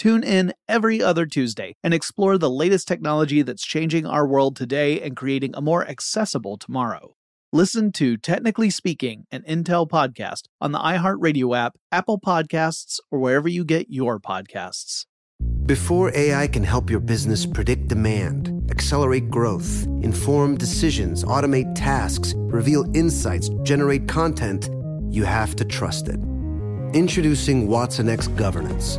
Tune in every other Tuesday and explore the latest technology that's changing our world today and creating a more accessible tomorrow. Listen to Technically Speaking, an Intel podcast on the iHeartRadio app, Apple Podcasts, or wherever you get your podcasts. Before AI can help your business predict demand, accelerate growth, inform decisions, automate tasks, reveal insights, generate content, you have to trust it. Introducing Watson X Governance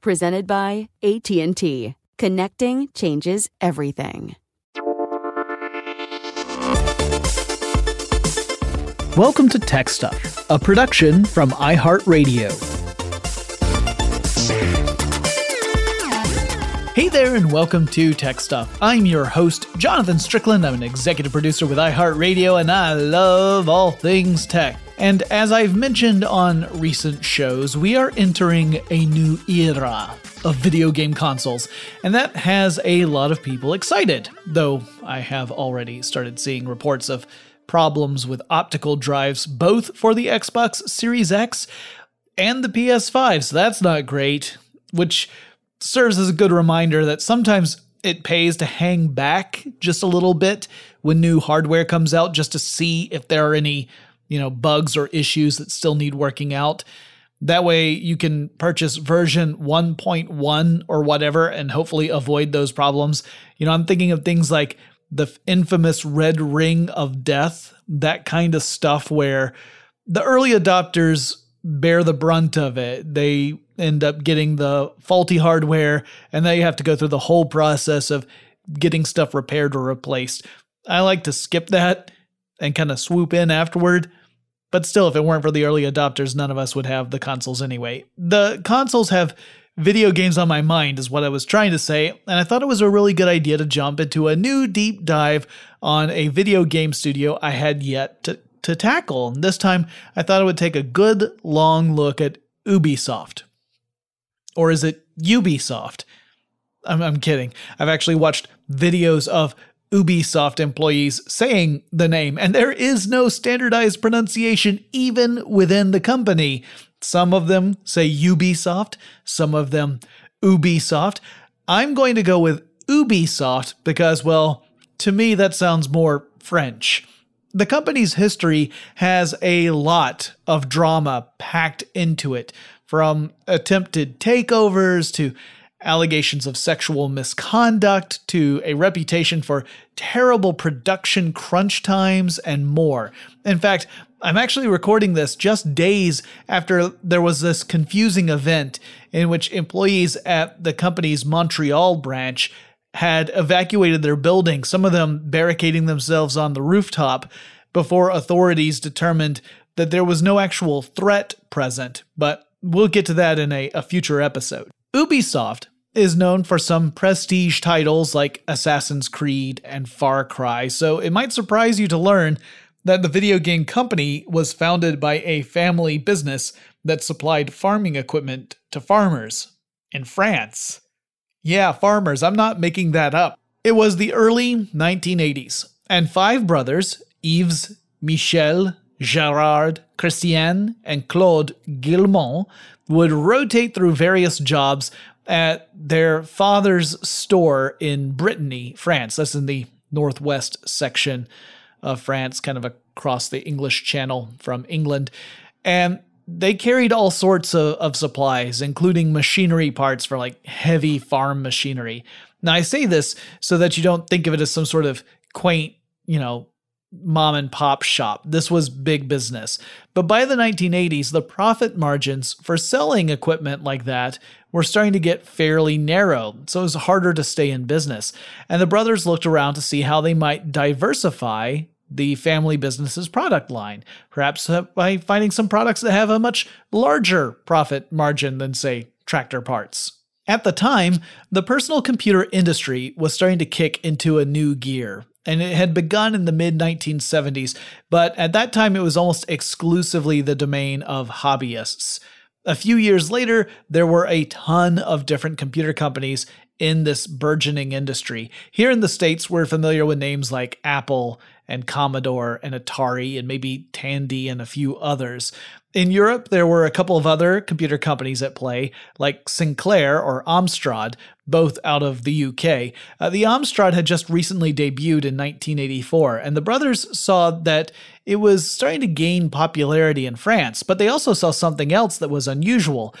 presented by AT&T. Connecting changes everything. Welcome to TechStuff, a production from iHeartRadio. Hey there, and welcome to TechStuff. I'm your host, Jonathan Strickland. I'm an executive producer with iHeartRadio, and I love all things tech. And as I've mentioned on recent shows, we are entering a new era of video game consoles, and that has a lot of people excited. Though I have already started seeing reports of problems with optical drives both for the Xbox Series X and the PS5, so that's not great, which serves as a good reminder that sometimes it pays to hang back just a little bit when new hardware comes out just to see if there are any you know, bugs or issues that still need working out. That way you can purchase version 1.1 or whatever and hopefully avoid those problems. You know, I'm thinking of things like the infamous red ring of death, that kind of stuff where the early adopters bear the brunt of it. They end up getting the faulty hardware and they have to go through the whole process of getting stuff repaired or replaced. I like to skip that and kind of swoop in afterward. But still, if it weren't for the early adopters, none of us would have the consoles anyway. The consoles have video games on my mind, is what I was trying to say, and I thought it was a really good idea to jump into a new deep dive on a video game studio I had yet to, to tackle. And this time, I thought I would take a good long look at Ubisoft. Or is it Ubisoft? I'm, I'm kidding. I've actually watched videos of Ubisoft employees saying the name, and there is no standardized pronunciation even within the company. Some of them say Ubisoft, some of them Ubisoft. I'm going to go with Ubisoft because, well, to me, that sounds more French. The company's history has a lot of drama packed into it, from attempted takeovers to allegations of sexual misconduct to a reputation for terrible production crunch times and more. In fact, I'm actually recording this just days after there was this confusing event in which employees at the company's Montreal branch had evacuated their building, some of them barricading themselves on the rooftop, before authorities determined that there was no actual threat present, but we'll get to that in a, a future episode. Ubisoft is known for some prestige titles like Assassin's Creed and Far Cry, so it might surprise you to learn that the video game company was founded by a family business that supplied farming equipment to farmers in France. Yeah, farmers, I'm not making that up. It was the early 1980s, and five brothers, Yves, Michel, Gerard, Christian, and Claude Guillemot, would rotate through various jobs at their father's store in Brittany, France. That's in the northwest section of France, kind of across the English Channel from England. And they carried all sorts of, of supplies, including machinery parts for like heavy farm machinery. Now, I say this so that you don't think of it as some sort of quaint, you know, mom and pop shop. This was big business. But by the 1980s, the profit margins for selling equipment like that were starting to get fairly narrow, so it was harder to stay in business. And the brothers looked around to see how they might diversify the family business's product line, perhaps by finding some products that have a much larger profit margin than, say, tractor parts. At the time, the personal computer industry was starting to kick into a new gear, and it had begun in the mid 1970s, but at that time it was almost exclusively the domain of hobbyists. A few years later, there were a ton of different computer companies in this burgeoning industry. Here in the States, we're familiar with names like Apple and Commodore and Atari and maybe Tandy and a few others. In Europe, there were a couple of other computer companies at play, like Sinclair or Amstrad, both out of the UK. Uh, the Amstrad had just recently debuted in 1984, and the brothers saw that it was starting to gain popularity in France, but they also saw something else that was unusual.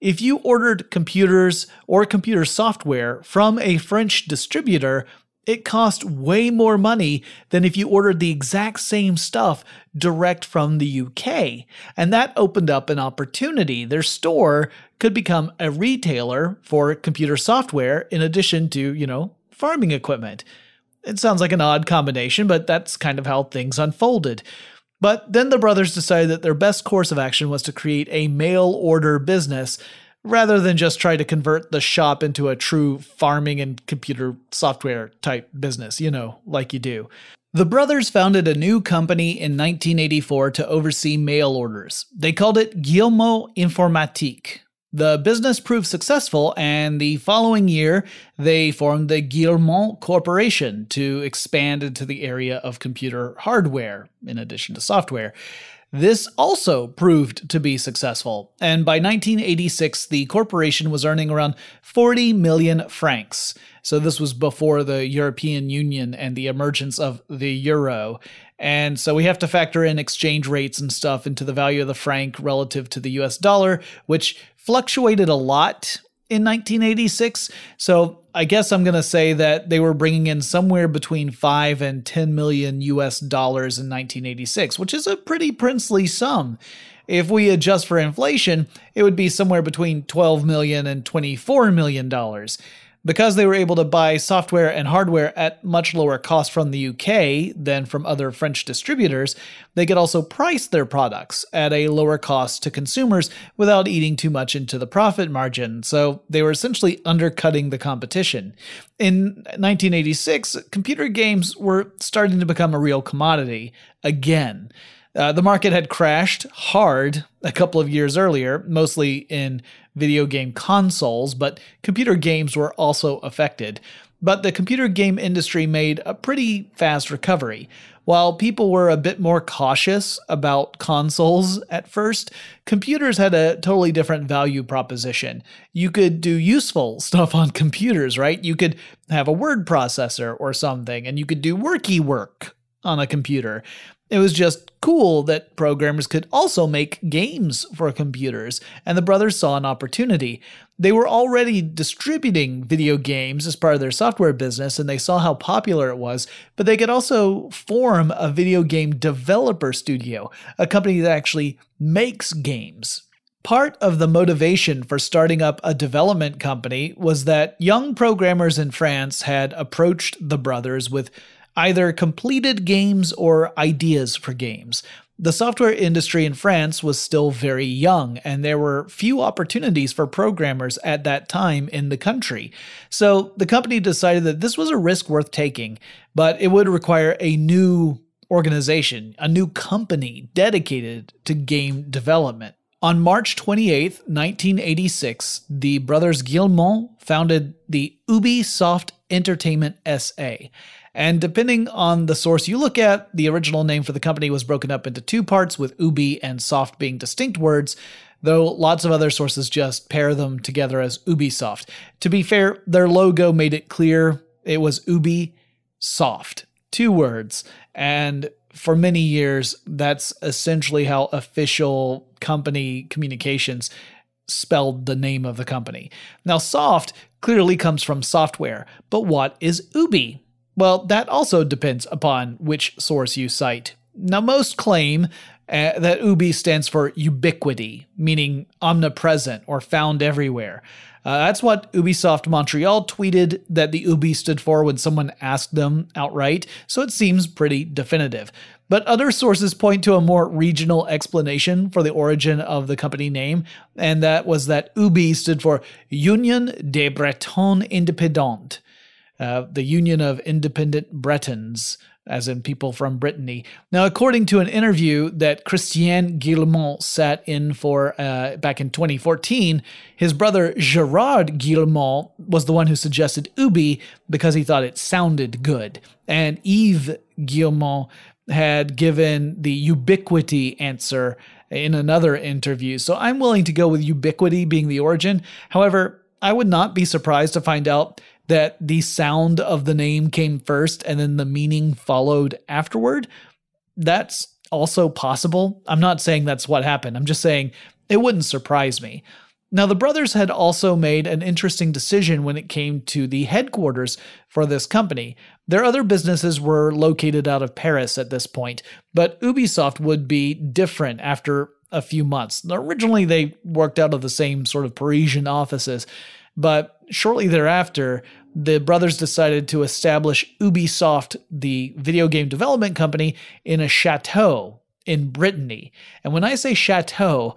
If you ordered computers or computer software from a French distributor, it cost way more money than if you ordered the exact same stuff direct from the UK. And that opened up an opportunity. Their store could become a retailer for computer software in addition to, you know, farming equipment. It sounds like an odd combination, but that's kind of how things unfolded. But then the brothers decided that their best course of action was to create a mail order business rather than just try to convert the shop into a true farming and computer software type business, you know, like you do. The brothers founded a new company in 1984 to oversee mail orders. They called it Guillemot Informatique. The business proved successful, and the following year, they formed the Guillemot Corporation to expand into the area of computer hardware, in addition to software. This also proved to be successful, and by 1986, the corporation was earning around 40 million francs. So, this was before the European Union and the emergence of the euro. And so, we have to factor in exchange rates and stuff into the value of the franc relative to the US dollar, which fluctuated a lot in 1986. So I guess I'm going to say that they were bringing in somewhere between 5 and 10 million US dollars in 1986, which is a pretty princely sum. If we adjust for inflation, it would be somewhere between 12 million and 24 million dollars. Because they were able to buy software and hardware at much lower cost from the UK than from other French distributors, they could also price their products at a lower cost to consumers without eating too much into the profit margin, so they were essentially undercutting the competition. In 1986, computer games were starting to become a real commodity again. Uh, the market had crashed hard a couple of years earlier, mostly in video game consoles, but computer games were also affected. But the computer game industry made a pretty fast recovery. While people were a bit more cautious about consoles at first, computers had a totally different value proposition. You could do useful stuff on computers, right? You could have a word processor or something, and you could do worky work on a computer. It was just cool that programmers could also make games for computers, and the brothers saw an opportunity. They were already distributing video games as part of their software business, and they saw how popular it was, but they could also form a video game developer studio, a company that actually makes games. Part of the motivation for starting up a development company was that young programmers in France had approached the brothers with either completed games or ideas for games. The software industry in France was still very young, and there were few opportunities for programmers at that time in the country. So the company decided that this was a risk worth taking, but it would require a new organization, a new company dedicated to game development. On March 28, 1986, the brothers Guillemot founded the Ubisoft Entertainment SA. And depending on the source you look at, the original name for the company was broken up into two parts, with Ubi and soft being distinct words, though lots of other sources just pair them together as Ubisoft. To be fair, their logo made it clear it was Ubi Soft. Two words. And for many years, that's essentially how official company communications spelled the name of the company. Now, soft clearly comes from software, but what is Ubi? Well, that also depends upon which source you cite. Now, most claim uh, that Ubi stands for ubiquity, meaning omnipresent or found everywhere. Uh, that's what Ubisoft Montreal tweeted that the Ubi stood for when someone asked them outright, so it seems pretty definitive. But other sources point to a more regional explanation for the origin of the company name, and that was that UBI stood for Union des Bretons Indépendants, uh, the Union of Independent Bretons, as in people from Brittany. Now, according to an interview that Christian Guillemot sat in for uh, back in 2014, his brother Gerard Guillemot was the one who suggested Ubi because he thought it sounded good. And Yves Guillemot had given the ubiquity answer in another interview. So I'm willing to go with ubiquity being the origin. However, I would not be surprised to find out that the sound of the name came first and then the meaning followed afterward. That's also possible. I'm not saying that's what happened. I'm just saying it wouldn't surprise me. Now, the brothers had also made an interesting decision when it came to the headquarters for this company. Their other businesses were located out of Paris at this point, but Ubisoft would be different after a few months. Originally, they worked out of the same sort of Parisian offices, but shortly thereafter, the brothers decided to establish Ubisoft, the video game development company, in a chateau in Brittany. And when I say chateau,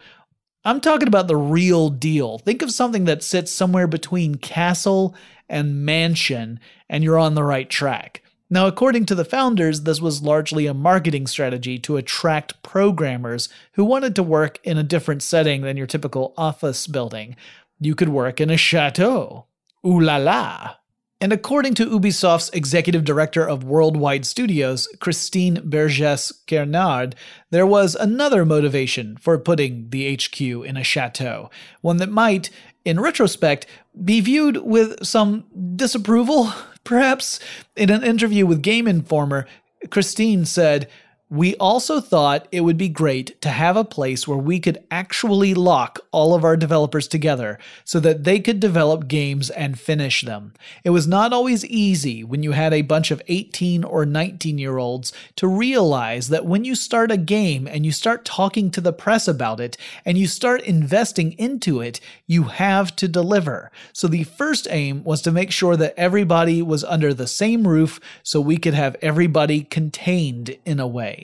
I'm talking about the real deal. Think of something that sits somewhere between castle and mansion, and you're on the right track. Now, according to the founders, this was largely a marketing strategy to attract programmers who wanted to work in a different setting than your typical office building. You could work in a chateau. Ooh la la. And according to Ubisoft's executive director of worldwide studios, Christine Bergès Kernard, there was another motivation for putting the HQ in a chateau, one that might, in retrospect, be viewed with some disapproval, perhaps. In an interview with Game Informer, Christine said, we also thought it would be great to have a place where we could actually lock all of our developers together so that they could develop games and finish them. It was not always easy when you had a bunch of 18 or 19 year olds to realize that when you start a game and you start talking to the press about it and you start investing into it, you have to deliver. So the first aim was to make sure that everybody was under the same roof so we could have everybody contained in a way.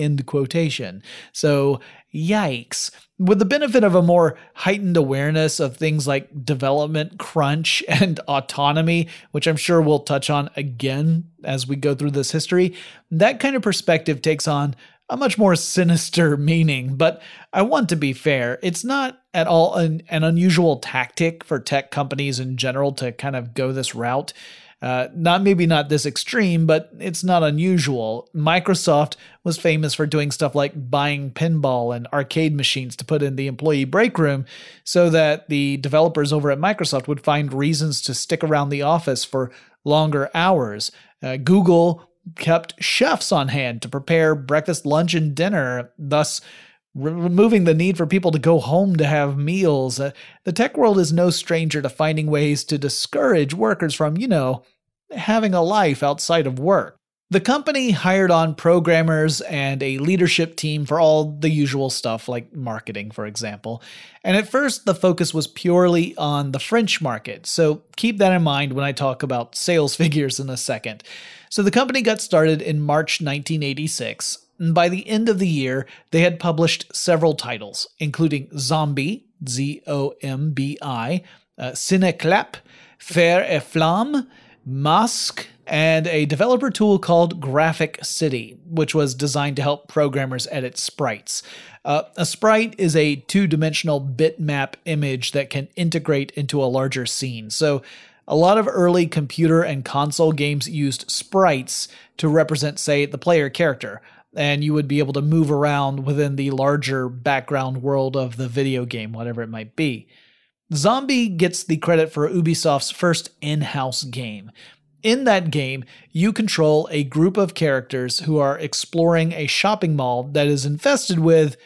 End quotation. So, yikes. With the benefit of a more heightened awareness of things like development crunch and autonomy, which I'm sure we'll touch on again as we go through this history, that kind of perspective takes on a much more sinister meaning. But I want to be fair, it's not at all an, an unusual tactic for tech companies in general to kind of go this route. Uh, not maybe not this extreme, but it's not unusual. Microsoft was famous for doing stuff like buying pinball and arcade machines to put in the employee break room so that the developers over at Microsoft would find reasons to stick around the office for longer hours. Uh, Google kept chefs on hand to prepare breakfast, lunch, and dinner, thus removing the need for people to go home to have meals. Uh, the tech world is no stranger to finding ways to discourage workers from, you know, having a life outside of work. The company hired on programmers and a leadership team for all the usual stuff, like marketing, for example. And at first, the focus was purely on the French market, so keep that in mind when I talk about sales figures in a second. So the company got started in March 1986, And by the end of the year, they had published several titles, including Zombi, Z O M B I, uh, Cineclap, Fer et Flamme, Masque, and a developer tool called Graphic City, which was designed to help programmers edit sprites. Uh, a sprite is a two dimensional bitmap image that can integrate into a larger scene. So, a lot of early computer and console games used sprites to represent, say, the player character, and you would be able to move around within the larger background world of the video game, whatever it might be. Zombi gets the credit for Ubisoft's first in house game. In that game, you control a group of characters who are exploring a shopping mall that is infested with,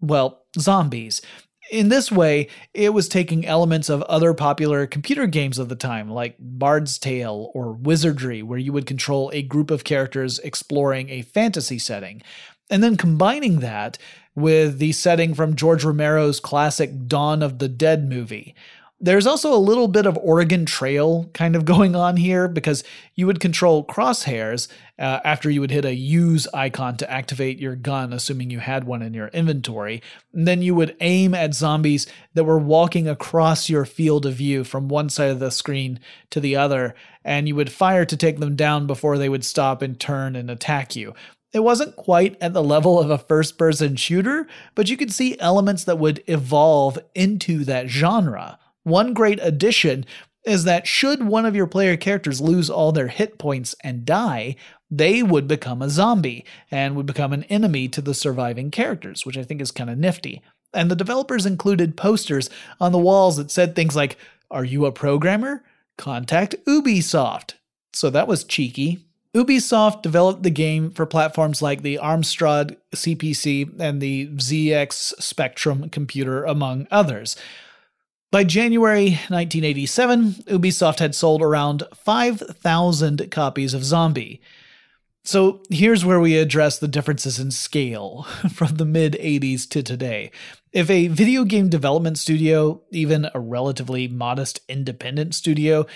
well, zombies. In this way, it was taking elements of other popular computer games of the time, like Bard's Tale or Wizardry, where you would control a group of characters exploring a fantasy setting, and then combining that with the setting from George Romero's classic Dawn of the Dead movie. There's also a little bit of Oregon Trail kind of going on here because you would control crosshairs uh, after you would hit a use icon to activate your gun, assuming you had one in your inventory. And then you would aim at zombies that were walking across your field of view from one side of the screen to the other, and you would fire to take them down before they would stop and turn and attack you. It wasn't quite at the level of a first person shooter, but you could see elements that would evolve into that genre. One great addition is that should one of your player characters lose all their hit points and die, they would become a zombie and would become an enemy to the surviving characters, which I think is kind of nifty. And the developers included posters on the walls that said things like, Are you a programmer? Contact Ubisoft. So that was cheeky. Ubisoft developed the game for platforms like the Amstrad CPC and the ZX Spectrum computer, among others. By January 1987, Ubisoft had sold around 5,000 copies of Zombi. So here's where we address the differences in scale from the mid 80s to today. If a video game development studio, even a relatively modest independent studio,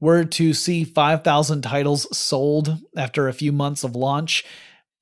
were to see 5,000 titles sold after a few months of launch,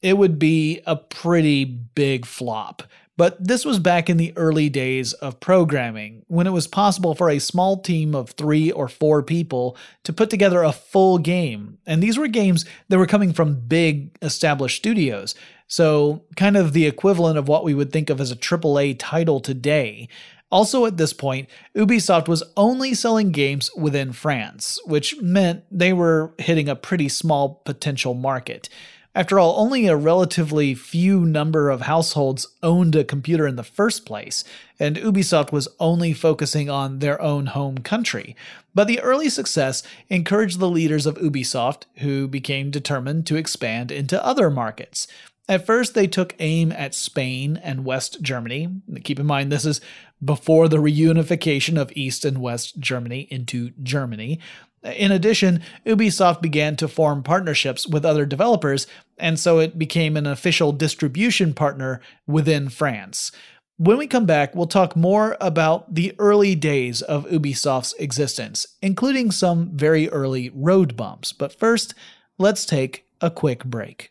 it would be a pretty big flop. But this was back in the early days of programming, when it was possible for a small team of three or four people to put together a full game. And these were games that were coming from big established studios. So, kind of the equivalent of what we would think of as a AAA title today. Also, at this point, Ubisoft was only selling games within France, which meant they were hitting a pretty small potential market. After all, only a relatively few number of households owned a computer in the first place, and Ubisoft was only focusing on their own home country. But the early success encouraged the leaders of Ubisoft, who became determined to expand into other markets. At first, they took aim at Spain and West Germany. Keep in mind, this is before the reunification of East and West Germany into Germany. In addition, Ubisoft began to form partnerships with other developers, and so it became an official distribution partner within France. When we come back, we'll talk more about the early days of Ubisoft's existence, including some very early road bumps. But first, let's take a quick break.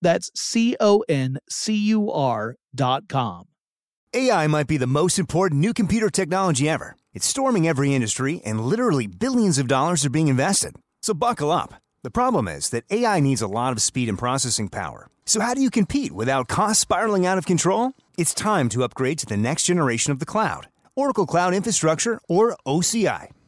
That's C O N C U R dot com. AI might be the most important new computer technology ever. It's storming every industry, and literally billions of dollars are being invested. So buckle up. The problem is that AI needs a lot of speed and processing power. So, how do you compete without costs spiraling out of control? It's time to upgrade to the next generation of the cloud Oracle Cloud Infrastructure, or OCI.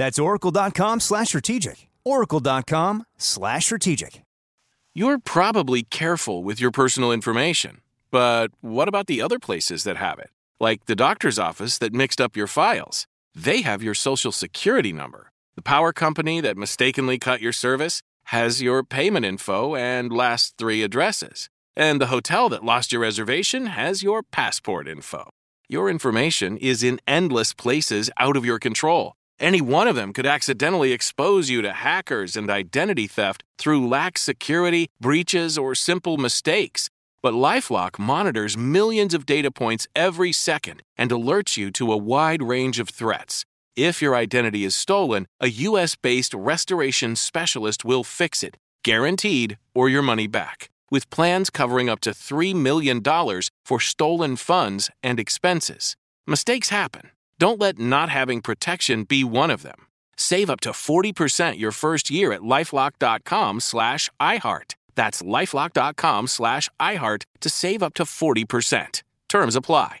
That's oracle.com slash strategic. oracle.com slash strategic. You're probably careful with your personal information, but what about the other places that have it? Like the doctor's office that mixed up your files. They have your social security number. The power company that mistakenly cut your service has your payment info and last three addresses. And the hotel that lost your reservation has your passport info. Your information is in endless places out of your control. Any one of them could accidentally expose you to hackers and identity theft through lax security, breaches, or simple mistakes. But Lifelock monitors millions of data points every second and alerts you to a wide range of threats. If your identity is stolen, a US based restoration specialist will fix it, guaranteed, or your money back. With plans covering up to $3 million for stolen funds and expenses. Mistakes happen. Don't let not having protection be one of them. Save up to 40% your first year at lifelock.com slash iHeart. That's lifelock.com slash iHeart to save up to 40%. Terms apply.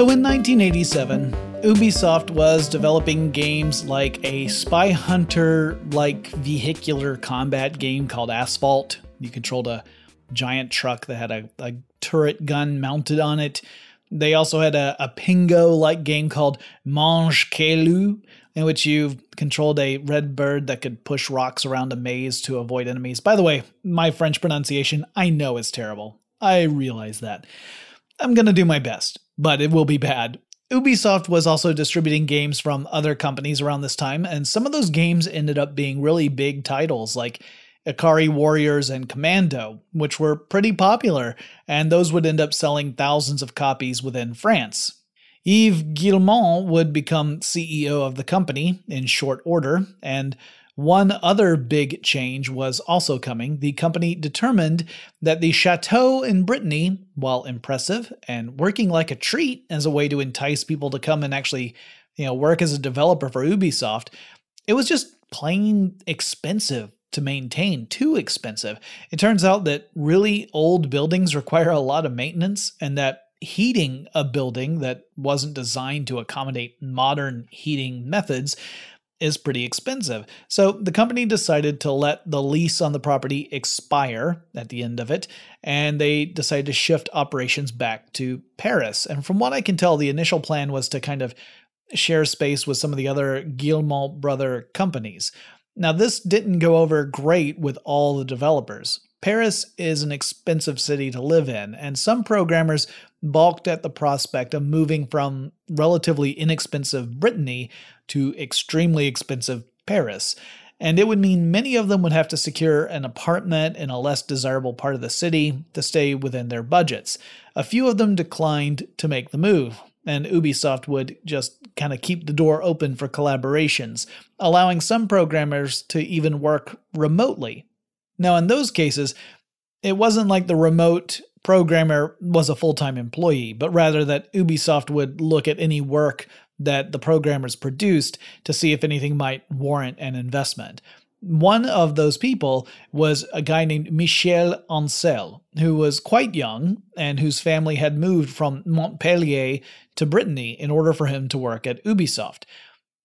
So in 1987, Ubisoft was developing games like a spy hunter like vehicular combat game called Asphalt. You controlled a giant truck that had a, a turret gun mounted on it. They also had a, a Pengo like game called Mange Caillou, in which you controlled a red bird that could push rocks around a maze to avoid enemies. By the way, my French pronunciation, I know is terrible. I realize that. I'm going to do my best but it will be bad. Ubisoft was also distributing games from other companies around this time, and some of those games ended up being really big titles like Ikari Warriors and Commando, which were pretty popular, and those would end up selling thousands of copies within France. Yves Guillemot would become CEO of the company in short order, and one other big change was also coming. The company determined that the chateau in Brittany, while impressive and working like a treat as a way to entice people to come and actually, you know, work as a developer for Ubisoft, it was just plain expensive to maintain, too expensive. It turns out that really old buildings require a lot of maintenance and that heating a building that wasn't designed to accommodate modern heating methods is pretty expensive. So the company decided to let the lease on the property expire at the end of it, and they decided to shift operations back to Paris. And from what I can tell, the initial plan was to kind of share space with some of the other Guillemot brother companies. Now, this didn't go over great with all the developers. Paris is an expensive city to live in, and some programmers balked at the prospect of moving from relatively inexpensive Brittany to extremely expensive Paris. And it would mean many of them would have to secure an apartment in a less desirable part of the city to stay within their budgets. A few of them declined to make the move, and Ubisoft would just kind of keep the door open for collaborations, allowing some programmers to even work remotely. Now, in those cases, it wasn't like the remote programmer was a full time employee, but rather that Ubisoft would look at any work that the programmers produced to see if anything might warrant an investment. One of those people was a guy named Michel Ancel, who was quite young and whose family had moved from Montpellier to Brittany in order for him to work at Ubisoft.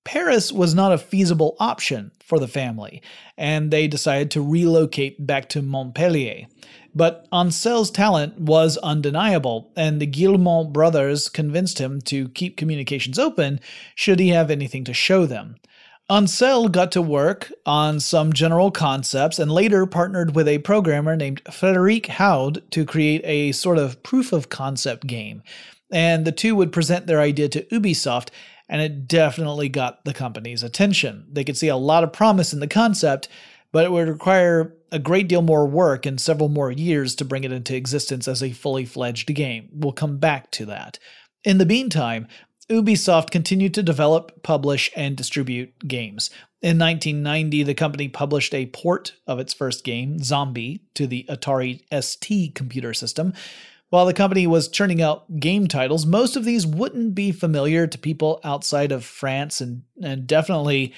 Paris was not a feasible option for the family, and they decided to relocate back to Montpellier. But Ancel's talent was undeniable, and the Guillemot brothers convinced him to keep communications open should he have anything to show them. Ansel got to work on some general concepts and later partnered with a programmer named Frederic Houde to create a sort of proof of concept game. And the two would present their idea to Ubisoft, and it definitely got the company's attention. They could see a lot of promise in the concept, but it would require a great deal more work and several more years to bring it into existence as a fully fledged game. We'll come back to that. In the meantime, Ubisoft continued to develop, publish, and distribute games. In 1990, the company published a port of its first game, Zombi, to the Atari ST computer system. While the company was churning out game titles, most of these wouldn't be familiar to people outside of France, and, and definitely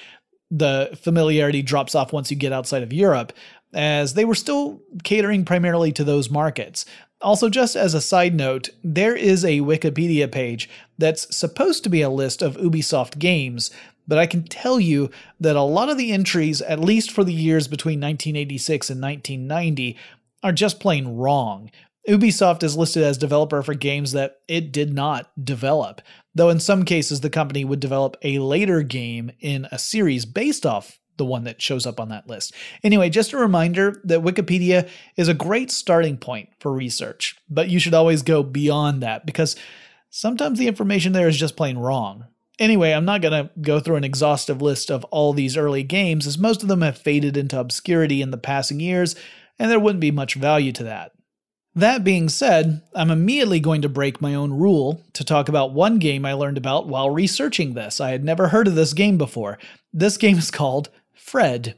the familiarity drops off once you get outside of Europe, as they were still catering primarily to those markets. Also, just as a side note, there is a Wikipedia page that's supposed to be a list of Ubisoft games, but I can tell you that a lot of the entries, at least for the years between 1986 and 1990, are just plain wrong. Ubisoft is listed as developer for games that it did not develop, though in some cases the company would develop a later game in a series based off the one that shows up on that list. Anyway, just a reminder that Wikipedia is a great starting point for research, but you should always go beyond that because sometimes the information there is just plain wrong. Anyway, I'm not going to go through an exhaustive list of all these early games, as most of them have faded into obscurity in the passing years, and there wouldn't be much value to that. That being said, I'm immediately going to break my own rule to talk about one game I learned about while researching this. I had never heard of this game before. This game is called Fred.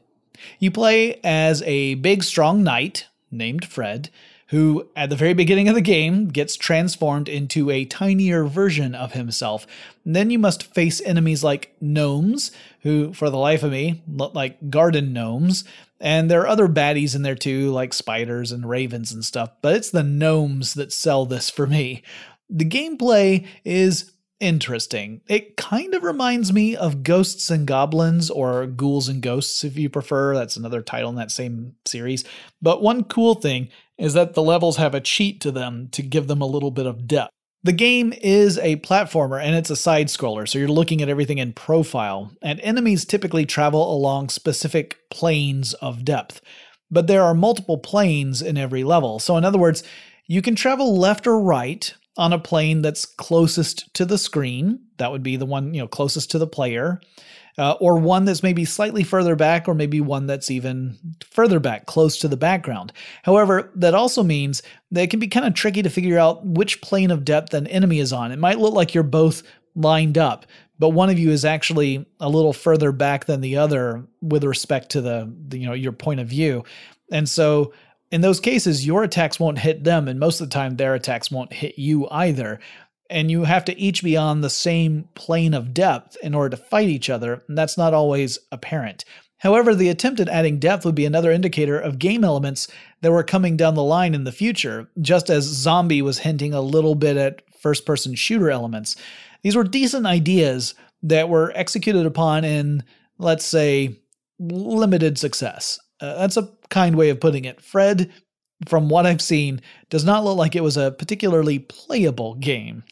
You play as a big, strong knight named Fred, who, at the very beginning of the game, gets transformed into a tinier version of himself. And then you must face enemies like gnomes, who, for the life of me, look like garden gnomes. And there are other baddies in there too, like spiders and ravens and stuff, but it's the gnomes that sell this for me. The gameplay is interesting. It kind of reminds me of Ghosts and Goblins or Ghouls and Ghosts, if you prefer. That's another title in that same series. But one cool thing is that the levels have a cheat to them to give them a little bit of depth. The game is a platformer and it's a side scroller, so you're looking at everything in profile, and enemies typically travel along specific planes of depth. But there are multiple planes in every level. So, in other words, you can travel left or right on a plane that's closest to the screen. That would be the one, you know, closest to the player. Uh, or one that's maybe slightly further back, or maybe one that's even further back, close to the background. However, that also means that it can be kind of tricky to figure out which plane of depth an enemy is on. It might look like you're both lined up, but one of you is actually a little further back than the other with respect to the, the you know your point of view. And so in those cases, your attacks won't hit them, and most of the time, their attacks won't hit you either. And you have to each be on the same plane of depth in order to fight each other, and that's not always apparent. However, the attempt at adding depth would be another indicator of game elements that were coming down the line in the future, just as Zombi was hinting a little bit at first person shooter elements. These were decent ideas that were executed upon in, let's say, limited success. Uh, that's a kind way of putting it. Fred, from what I've seen, does not look like it was a particularly playable game.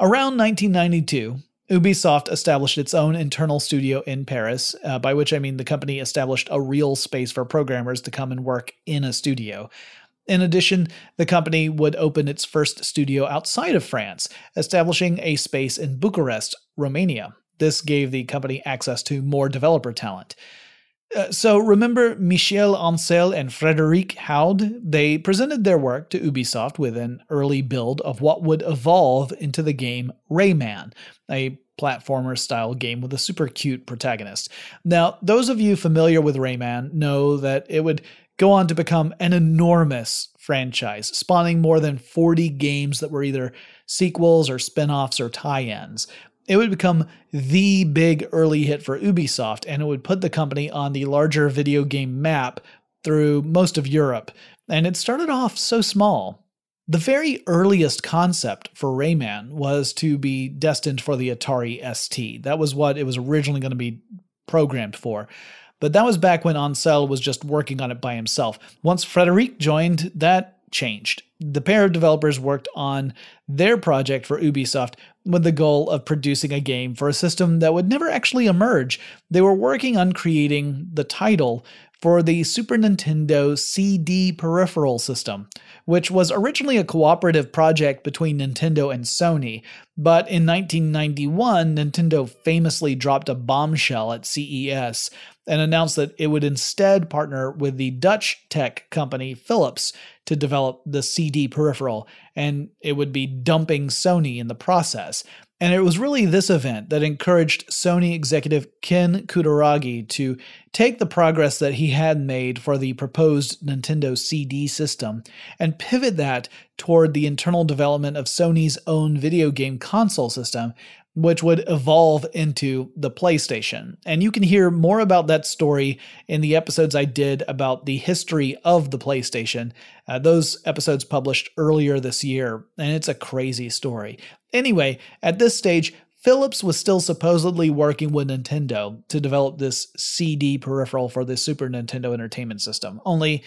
Around 1992, Ubisoft established its own internal studio in Paris, uh, by which I mean the company established a real space for programmers to come and work in a studio. In addition, the company would open its first studio outside of France, establishing a space in Bucharest, Romania. This gave the company access to more developer talent. Uh, so remember Michel Ancel and Frédéric Houde? They presented their work to Ubisoft with an early build of what would evolve into the game Rayman, a platformer style game with a super cute protagonist. Now, those of you familiar with Rayman know that it would go on to become an enormous franchise, spawning more than 40 games that were either sequels or spin offs or tie ins it would become the big early hit for Ubisoft, and it would put the company on the larger video game map through most of Europe. And it started off so small. The very earliest concept for Rayman was to be destined for the Atari ST. That was what it was originally going to be programmed for. But that was back when Ancel was just working on it by himself. Once Frederic joined, that changed. The pair of developers worked on their project for Ubisoft with the goal of producing a game for a system that would never actually emerge. They were working on creating the title for the Super Nintendo CD peripheral system which was originally a cooperative project between Nintendo and Sony, but in 1991, Nintendo famously dropped a bombshell at CES and announced that it would instead partner with the Dutch tech company Philips to develop the CD peripheral, and it would be dumping Sony in the process. And it was really this event that encouraged Sony executive Ken Kutaragi to take the progress that he had made for the proposed Nintendo CD system and pivot that toward the internal development of Sony's own video game console system which would evolve into the PlayStation. And you can hear more about that story in the episodes I did about the history of the PlayStation. Uh, those episodes published earlier this year, and it's a crazy story. Anyway, at this stage, Philips was still supposedly working with Nintendo to develop this CD peripheral for the Super Nintendo Entertainment System, only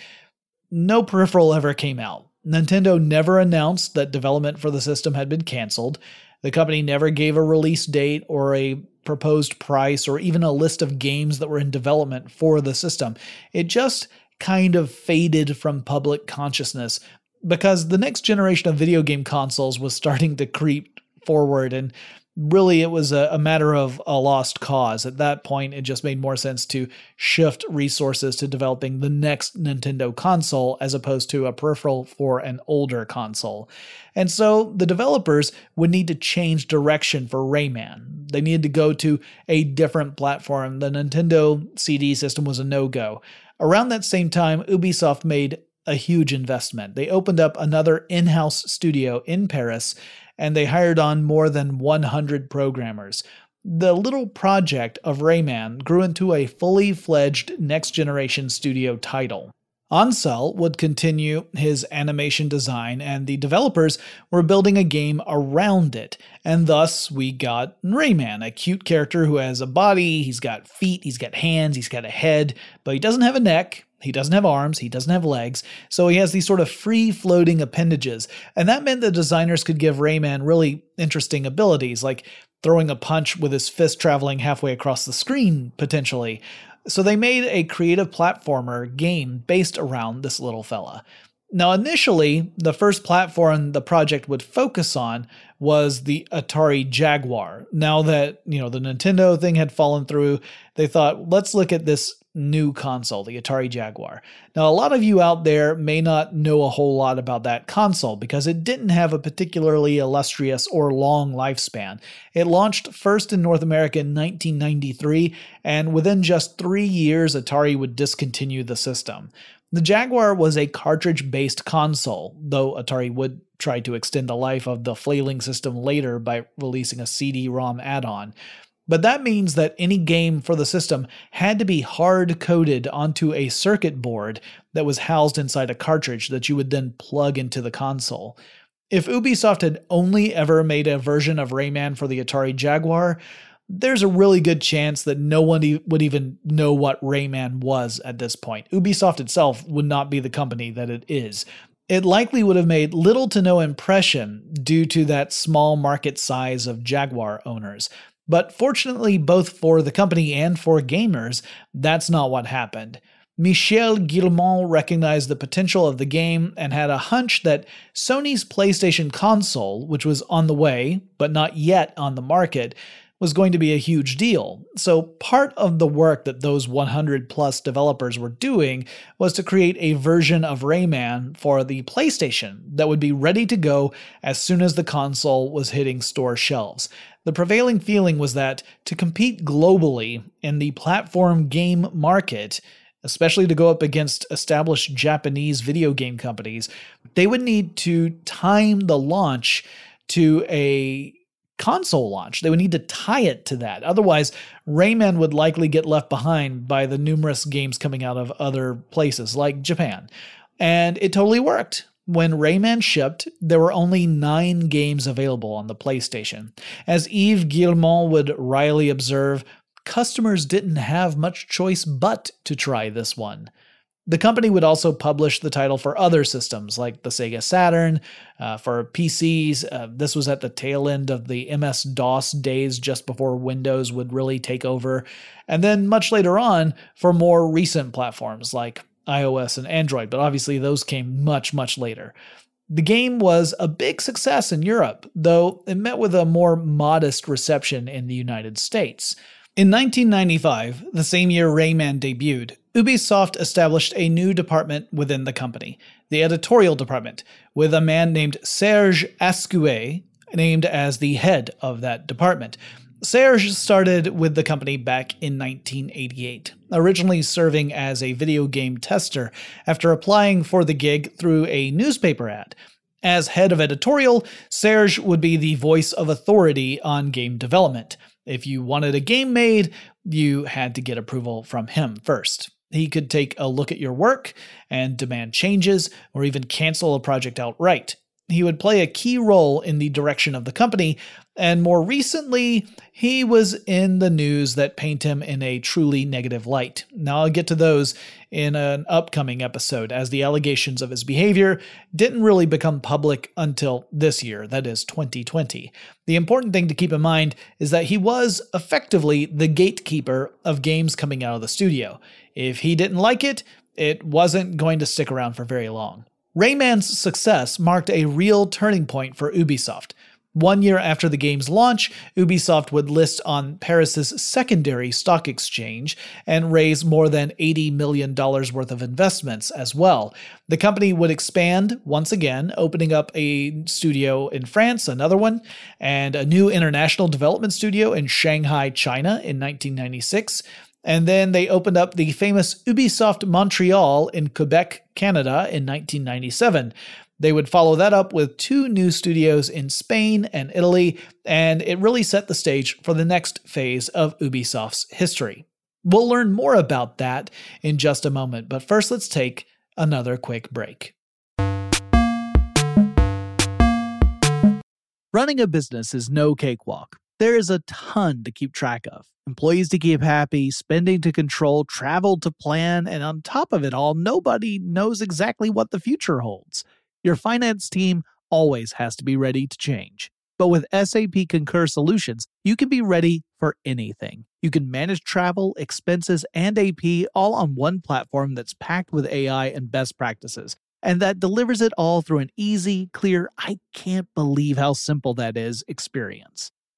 no peripheral ever came out. Nintendo never announced that development for the system had been canceled, the company never gave a release date or a proposed price or even a list of games that were in development for the system. It just kind of faded from public consciousness because the next generation of video game consoles was starting to creep forward and really it was a, a, matter of a lost cause. At that point, it just made more sense to shift resources to developing the next Nintendo console as opposed to a peripheral for an older console. And so the developers would need to change direction for Rayman. They needed to go to a different platform. The Nintendo CD system was a no go. Around that same time, Ubisoft made a huge investment. They opened up another in house studio in Paris and they hired on more than 100 programmers. The little project of Rayman grew into a fully fledged next generation studio title. Ancel would continue his animation design, and the developers were building a game around it. And thus, we got Rayman, a cute character who has a body, he's got feet, he's got hands, he's got a head, but he doesn't have a neck, he doesn't have arms, he doesn't have legs, so he has these sort of free floating appendages. And that meant the designers could give Rayman really interesting abilities, like throwing a punch with his fist traveling halfway across the screen, potentially. So they made a creative platformer game based around this little fella. Now, initially, the first platform the project would focus on was the Atari Jaguar. Now that, you know, the Nintendo thing had fallen through, they thought, let's look at this new console, the Atari Jaguar. Now, a lot of you out there may not know a whole lot about that console because it didn't have a particularly illustrious or long lifespan. It launched first in North America in 1993, and within just three years, Atari would discontinue the system. The Jaguar was a cartridge based console, though Atari would try to extend the life of the flailing system later by releasing a CD ROM add on. But that means that any game for the system had to be hard coded onto a circuit board that was housed inside a cartridge that you would then plug into the console. If Ubisoft had only ever made a version of Rayman for the Atari Jaguar, there's a really good chance that no one would even know what Rayman was at this point. Ubisoft itself would not be the company that it is. It likely would have made little to no impression due to that small market size of Jaguar owners. But fortunately, both for the company and for gamers, that's not what happened. Michel Guillemot recognized the potential of the game and had a hunch that Sony's PlayStation console, which was on the way, but not yet on the market, was going to be a huge deal. So, part of the work that those 100 plus developers were doing was to create a version of Rayman for the PlayStation that would be ready to go as soon as the console was hitting store shelves. The prevailing feeling was that to compete globally in the platform game market, especially to go up against established Japanese video game companies, they would need to time the launch to a console launch. They would need to tie it to that. Otherwise, Rayman would likely get left behind by the numerous games coming out of other places like Japan. And it totally worked. When Rayman shipped, there were only nine games available on the PlayStation. As Yves Guillemot would wryly observe, customers didn't have much choice but to try this one. The company would also publish the title for other systems like the Sega Saturn, uh, for PCs. Uh, this was at the tail end of the MS DOS days, just before Windows would really take over. And then much later on for more recent platforms like iOS and Android, but obviously those came much, much later. The game was a big success in Europe, though it met with a more modest reception in the United States. In 1995, the same year Rayman debuted, Ubisoft established a new department within the company, the editorial department, with a man named Serge Hascoët named as the head of that department. Serge started with the company back in 1988, originally serving as a video game tester after applying for the gig through a newspaper ad. As head of editorial, Serge would be the voice of authority on game development. If you wanted a game made, you had to get approval from him first. He could take a look at your work and demand changes or even cancel a project outright. He would play a key role in the direction of the company, and more recently, he was in the news that paint him in a truly negative light. Now, I'll get to those in an upcoming episode, as the allegations of his behavior didn't really become public until this year, that is 2020. The important thing to keep in mind is that he was effectively the gatekeeper of games coming out of the studio. If he didn't like it, it wasn't going to stick around for very long. Rayman's success marked a real turning point for Ubisoft. One year after the game's launch, Ubisoft would list on Paris's secondary stock exchange and raise more than $80 million worth of investments as well. The company would expand once again, opening up a studio in France, another one, and a new international development studio in Shanghai, China in 1996. And then they opened up the famous Ubisoft Montreal in Quebec, Canada in 1997. They would follow that up with two new studios in Spain and Italy, and it really set the stage for the next phase of Ubisoft's history. We'll learn more about that in just a moment, but first let's take another quick break. Running a business is no cakewalk. There is a ton to keep track of employees to keep happy, spending to control, travel to plan, and on top of it all, nobody knows exactly what the future holds. Your finance team always has to be ready to change. But with SAP Concur Solutions, you can be ready for anything. You can manage travel, expenses, and AP all on one platform that's packed with AI and best practices, and that delivers it all through an easy, clear, I can't believe how simple that is experience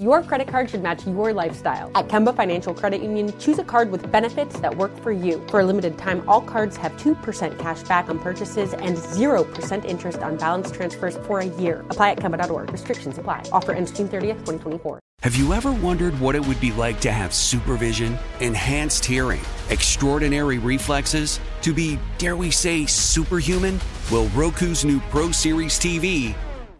Your credit card should match your lifestyle. At Kemba Financial Credit Union, choose a card with benefits that work for you. For a limited time, all cards have 2% cash back on purchases and 0% interest on balance transfers for a year. Apply at Kemba.org. Restrictions apply. Offer ends June 30th, 2024. Have you ever wondered what it would be like to have supervision, enhanced hearing, extraordinary reflexes, to be, dare we say, superhuman? Well, Roku's new Pro Series TV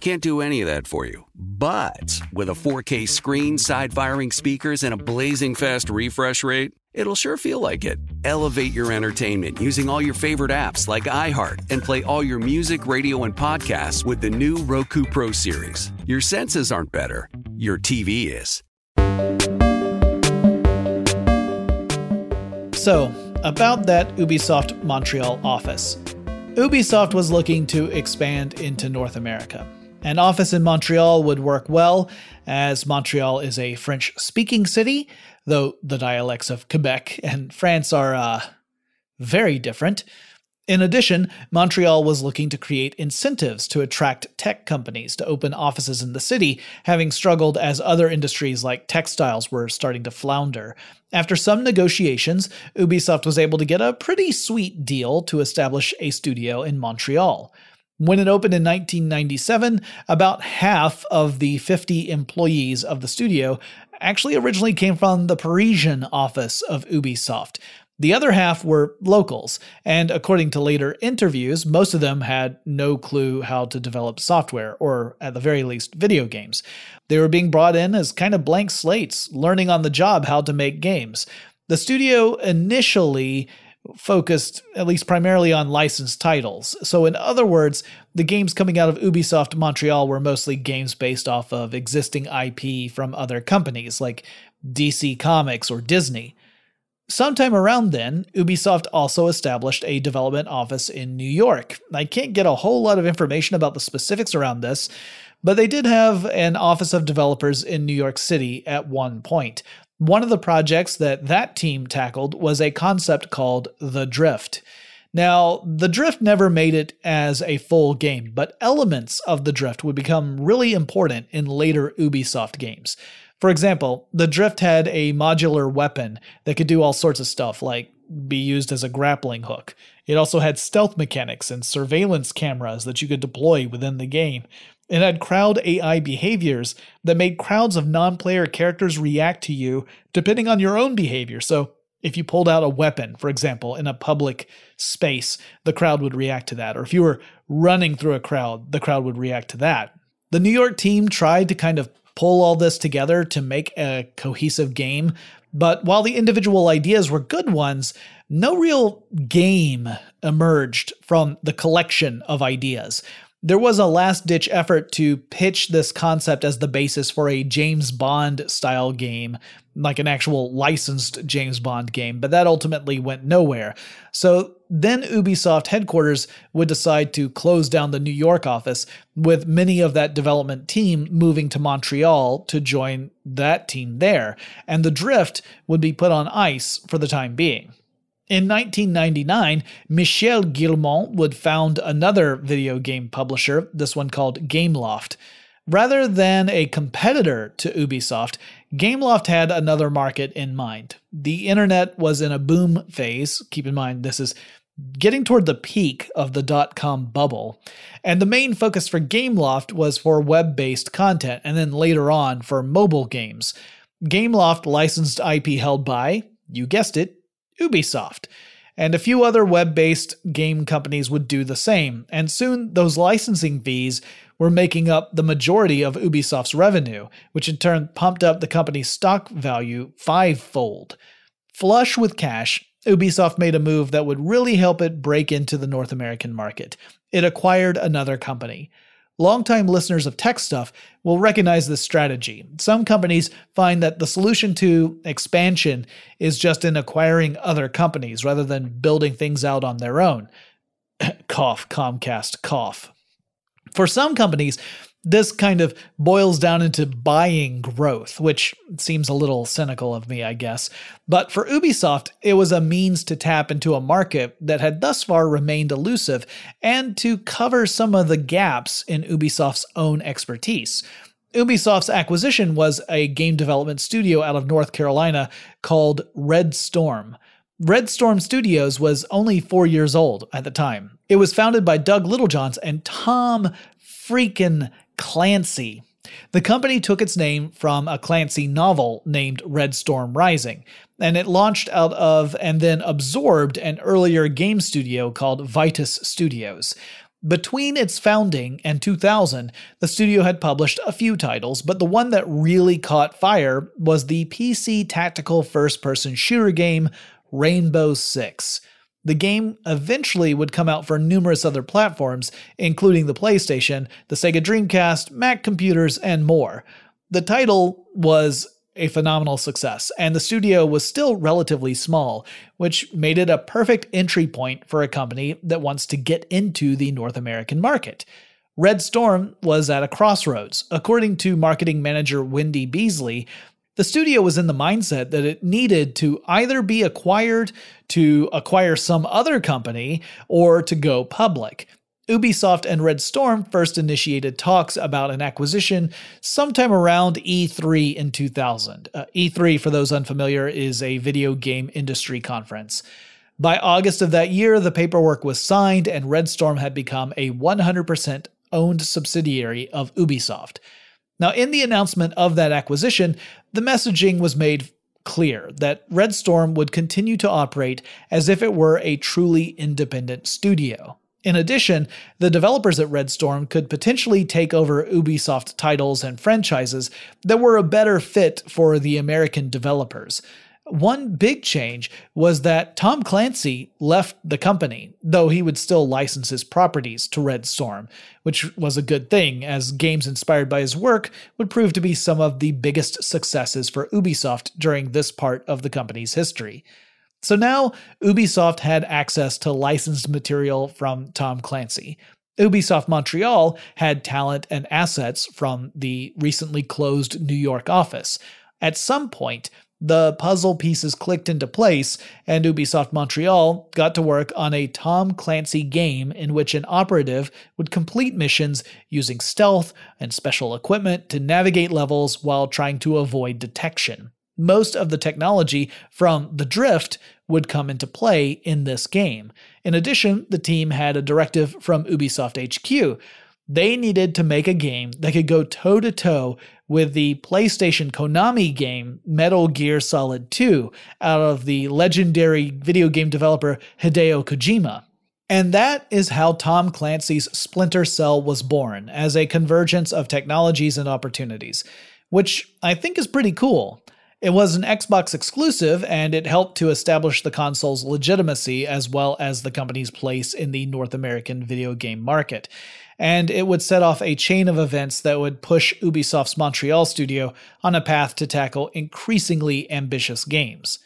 can't do any of that for you. But with a 4K screen, side firing speakers, and a blazing fast refresh rate, it'll sure feel like it. Elevate your entertainment using all your favorite apps like iHeart and play all your music, radio, and podcasts with the new Roku Pro Series. Your senses aren't better, your TV is. So, about that Ubisoft Montreal office. Ubisoft was looking to expand into North America. An office in Montreal would work well, as Montreal is a French speaking city, though the dialects of Quebec and France are uh, very different. In addition, Montreal was looking to create incentives to attract tech companies to open offices in the city, having struggled as other industries like textiles were starting to flounder. After some negotiations, Ubisoft was able to get a pretty sweet deal to establish a studio in Montreal. When it opened in 1997, about half of the 50 employees of the studio actually originally came from the Parisian office of Ubisoft. The other half were locals, and according to later interviews, most of them had no clue how to develop software, or at the very least, video games. They were being brought in as kind of blank slates, learning on the job how to make games. The studio initially focused at least primarily on licensed titles. So, in other words, the games coming out of Ubisoft Montreal were mostly games based off of existing IP from other companies like DC Comics or Disney. Sometime around then, Ubisoft also established a development office in New York. I can't get a whole lot of information about the specifics around this, but they did have an office of developers in New York City at one point. One of the projects that that team tackled was a concept called The Drift. Now, The Drift never made it as a full game, but elements of The Drift would become really important in later Ubisoft games. For example, the Drift had a modular weapon that could do all sorts of stuff, like be used as a grappling hook. It also had stealth mechanics and surveillance cameras that you could deploy within the game. It had crowd AI behaviors that made crowds of non player characters react to you depending on your own behavior. So, if you pulled out a weapon, for example, in a public space, the crowd would react to that. Or if you were running through a crowd, the crowd would react to that. The New York team tried to kind of pull all this together to make a cohesive game. But while the individual ideas were good ones, no real game emerged from the collection of ideas. There was a last ditch effort to pitch this concept as the basis for a James Bond style game, like an actual licensed James Bond game, but that ultimately went nowhere. So then Ubisoft headquarters would decide to close down the New York office, with many of that development team moving to Montreal to join that team there, and the Drift would be put on ice for the time being. In 1999, Michel Guillemot would found another video game publisher, this one called Gameloft. Rather than a competitor to Ubisoft, Gameloft had another market in mind. The internet was in a boom phase. Keep in mind, this is getting toward the peak of the dot com bubble. And the main focus for Gameloft was for web based content, and then later on for mobile games. Gameloft licensed IP held by, you guessed it, Ubisoft. And a few other web based game companies would do the same, and soon those licensing fees were making up the majority of Ubisoft's revenue, which in turn pumped up the company's stock value fivefold. Flush with cash, Ubisoft made a move that would really help it break into the North American market. It acquired another company. Longtime listeners of TechStuff will recognize this strategy. Some companies find that the solution to expansion is just in acquiring other companies rather than building things out on their own. cough, Comcast, cough. For some companies, this kind of boils down into buying growth, which seems a little cynical of me, I guess. But for Ubisoft, it was a means to tap into a market that had thus far remained elusive and to cover some of the gaps in Ubisoft's own expertise. Ubisoft's acquisition was a game development studio out of North Carolina called Red Storm. Red Storm Studios was only four years old at the time. It was founded by Doug Littlejohns and Tom freaking Clancy. The company took its name from a Clancy novel named Red Storm Rising, and it launched out of and then absorbed an earlier game studio called Virtus Studios. Between its founding and 2000, the studio had published a few titles, but the one that really caught fire was the PC tactical first person shooter game Rainbow Six. The game eventually would come out for numerous other platforms, including the PlayStation, the Sega Dreamcast, Mac computers, and more. The title was a phenomenal success, and the studio was still relatively small, which made it a perfect entry point for a company that wants to get into the North American market. Red Storm was at a crossroads. According to marketing manager Wendy Beasley, the studio was in the mindset that it needed to either be acquired, to acquire some other company, or to go public. Ubisoft and Red Storm first initiated talks about an acquisition sometime around E3 in 2000. Uh, E3, for those unfamiliar, is a video game industry conference. By August of that year, the paperwork was signed and Red Storm had become a 100% owned subsidiary of Ubisoft. Now, in the announcement of that acquisition, the messaging was made clear that Red Storm would continue to operate as if it were a truly independent studio. In addition, the developers at Red Storm could potentially take over Ubisoft titles and franchises that were a better fit for the American developers. One big change was that Tom Clancy left the company, though he would still license his properties to Red Storm, which was a good thing, as games inspired by his work would prove to be some of the biggest successes for Ubisoft during this part of the company's history. So now Ubisoft had access to licensed material from Tom Clancy. Ubisoft Montreal had talent and assets from the recently closed New York office. At some point, the puzzle pieces clicked into place, and Ubisoft Montreal got to work on a Tom Clancy game in which an operative would complete missions using stealth and special equipment to navigate levels while trying to avoid detection. Most of the technology from The Drift would come into play in this game. In addition, the team had a directive from Ubisoft HQ they needed to make a game that could go toe to toe with the PlayStation Konami game Metal Gear Solid 2 out of the legendary video game developer Hideo Kojima. And that is how Tom Clancy's Splinter Cell was born, as a convergence of technologies and opportunities, which I think is pretty cool. It was an Xbox exclusive, and it helped to establish the console's legitimacy as well as the company's place in the North American video game market and it would set off a chain of events that would push Ubisoft's Montreal studio on a path to tackle increasingly ambitious games.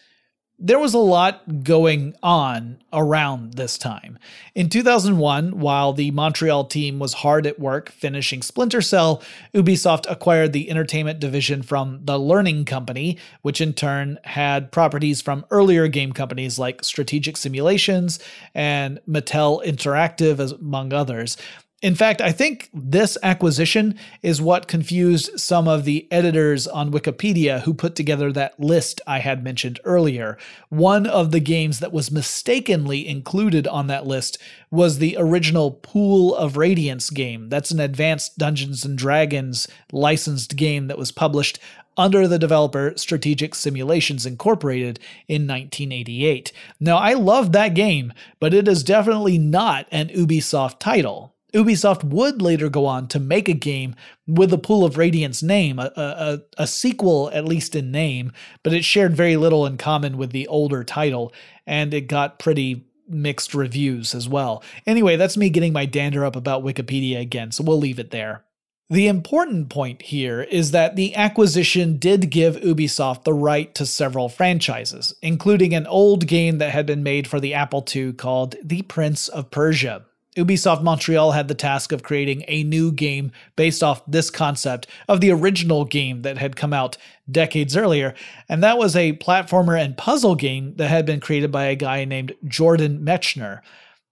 There was a lot going on around this time. In 2001, while the Montreal team was hard at work finishing Splinter Cell, Ubisoft acquired the entertainment division from the Learning Company, which in turn had properties from earlier game companies like Strategic Simulations and Mattel Interactive, among others. In fact, I think this acquisition is what confused some of the editors on Wikipedia who put together that list I had mentioned earlier. One of the games that was mistakenly included on that list was the original Pool of Radiance game. That's an advanced Dungeons and Dragons licensed game that was published under the developer Strategic Simulations Incorporated in 1988. Now, I love that game, but it is definitely not an Ubisoft title. Ubisoft would later go on to make a game with the Pool of Radiance name, a, a, a, sequel at least in name, but it shared very little in common with the older title, and it got pretty mixed reviews as well. Anyway, that's me getting my dander up about Wikipedia again, so we'll leave it there. The important point here is that the acquisition did give Ubisoft the right to several franchises, including an old game that had been made for the Apple II called The Prince of Persia. Ubisoft Montreal had the task of creating a new game based off this concept of the original game that had come out decades earlier, and that was a platformer and puzzle game that had been created by a guy named Jordan Mechner.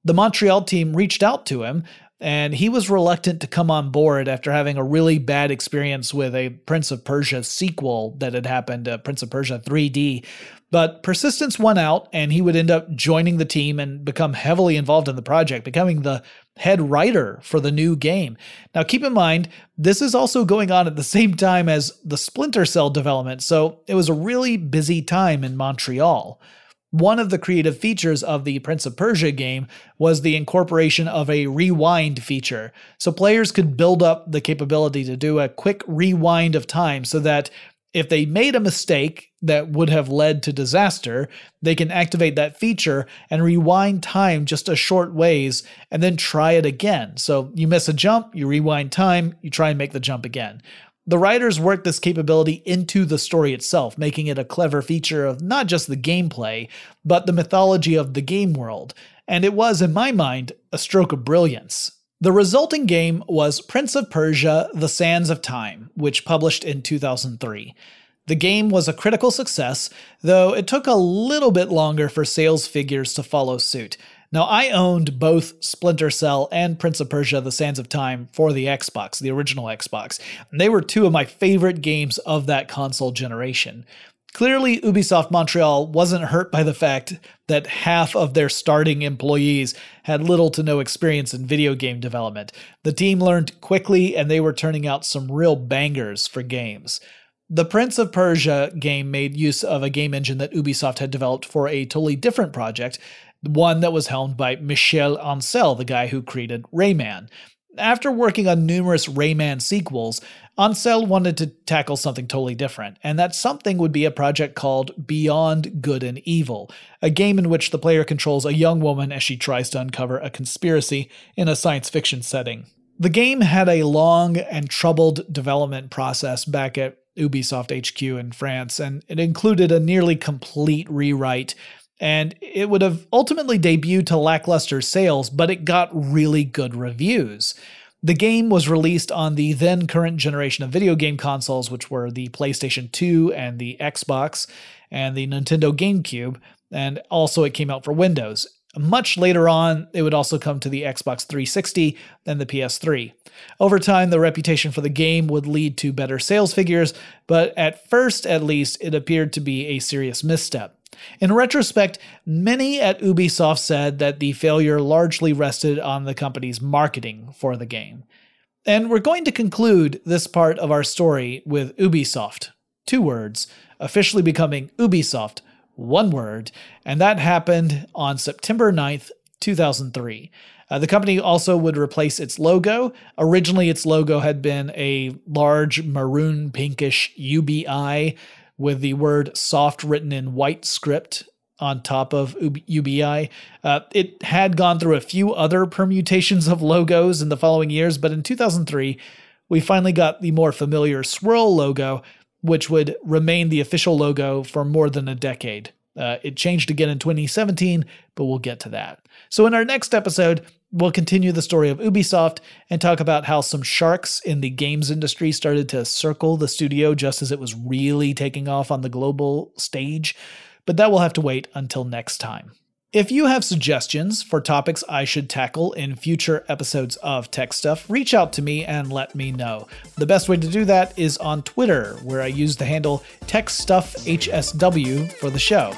The Montreal team reached out to him, and he was reluctant to come on board after having a really bad experience with a Prince of Persia sequel that had happened, uh, Prince of Persia 3D. But persistence won out, and he would end up joining the team and become heavily involved in the project, becoming the head writer for the new game. Now, keep in mind, this is also going on at the same time as the Splinter Cell development, so it was a really busy time in Montreal. One of the creative features of the Prince of Persia game was the incorporation of a rewind feature. So players could build up the capability to do a quick rewind of time so that if they made a mistake that would have led to disaster, they can activate that feature and rewind time just a short ways and then try it again. So you miss a jump, you rewind time, you try and make the jump again. The writers worked this capability into the story itself, making it a clever feature of not just the gameplay, but the mythology of the game world. And it was, in my mind, a stroke of brilliance. The resulting game was Prince of Persia The Sands of Time, which published in 2003. The game was a critical success, though it took a little bit longer for sales figures to follow suit. Now, I owned both Splinter Cell and Prince of Persia The Sands of Time for the Xbox, the original Xbox. And they were two of my favorite games of that console generation. Clearly, Ubisoft Montreal wasn't hurt by the fact that half of their starting employees had little to no experience in video game development. The team learned quickly and they were turning out some real bangers for games. The Prince of Persia game made use of a game engine that Ubisoft had developed for a totally different project, one that was helmed by Michel Ancel, the guy who created Rayman. After working on numerous Rayman sequels, Ancel wanted to tackle something totally different, and that something would be a project called Beyond Good and Evil, a game in which the player controls a young woman as she tries to uncover a conspiracy in a science fiction setting. The game had a long and troubled development process back at Ubisoft HQ in France, and it included a nearly complete rewrite and it would have ultimately debuted to lackluster sales, but it got really good reviews. The game was released on the then current generation of video game consoles, which were the PlayStation 2 and the Xbox and the Nintendo GameCube, and also it came out for Windows. Much later on, it would also come to the Xbox 360 and the PS3. Over time, the reputation for the game would lead to better sales figures, but at first, at least, it appeared to be a serious misstep. In retrospect, many at Ubisoft said that the failure largely rested on the company's marketing for the game. And we're going to conclude this part of our story with Ubisoft. Two words, officially becoming Ubisoft, one word, and that happened on September 9th, 2003. Uh, the company also would replace its logo. Originally, its logo had been a large maroon pinkish UBI with the word soft written in white script on top of UBI. Uh, it had gone through a few other permutations of logos in the following years, but in 2003, we finally got the more familiar swirl logo, which would remain the official logo for more than a decade. Uh, it changed again in 2017, but we'll get to that. So, in our next episode, we'll continue the story of Ubisoft and talk about how some sharks in the games industry started to circle the studio just as it was really taking off on the global stage. But that will have to wait until next time. If you have suggestions for topics I should tackle in future episodes of TechStuff, reach out to me and let me know. The best way to do that is on Twitter, where I use the handle TechStuffHSW for the show.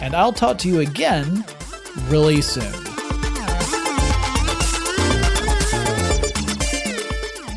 And I'll talk to you again really soon.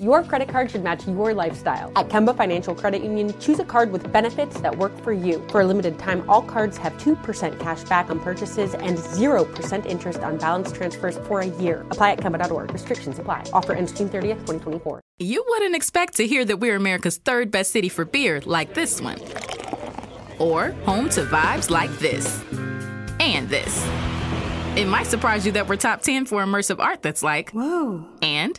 Your credit card should match your lifestyle. At Kemba Financial Credit Union, choose a card with benefits that work for you. For a limited time, all cards have 2% cash back on purchases and 0% interest on balance transfers for a year. Apply at Kemba.org. Restrictions apply. Offer ends June 30th, 2024. You wouldn't expect to hear that we're America's third best city for beer like this one. Or home to vibes like this. And this. It might surprise you that we're top 10 for immersive art that's like, whoa. And,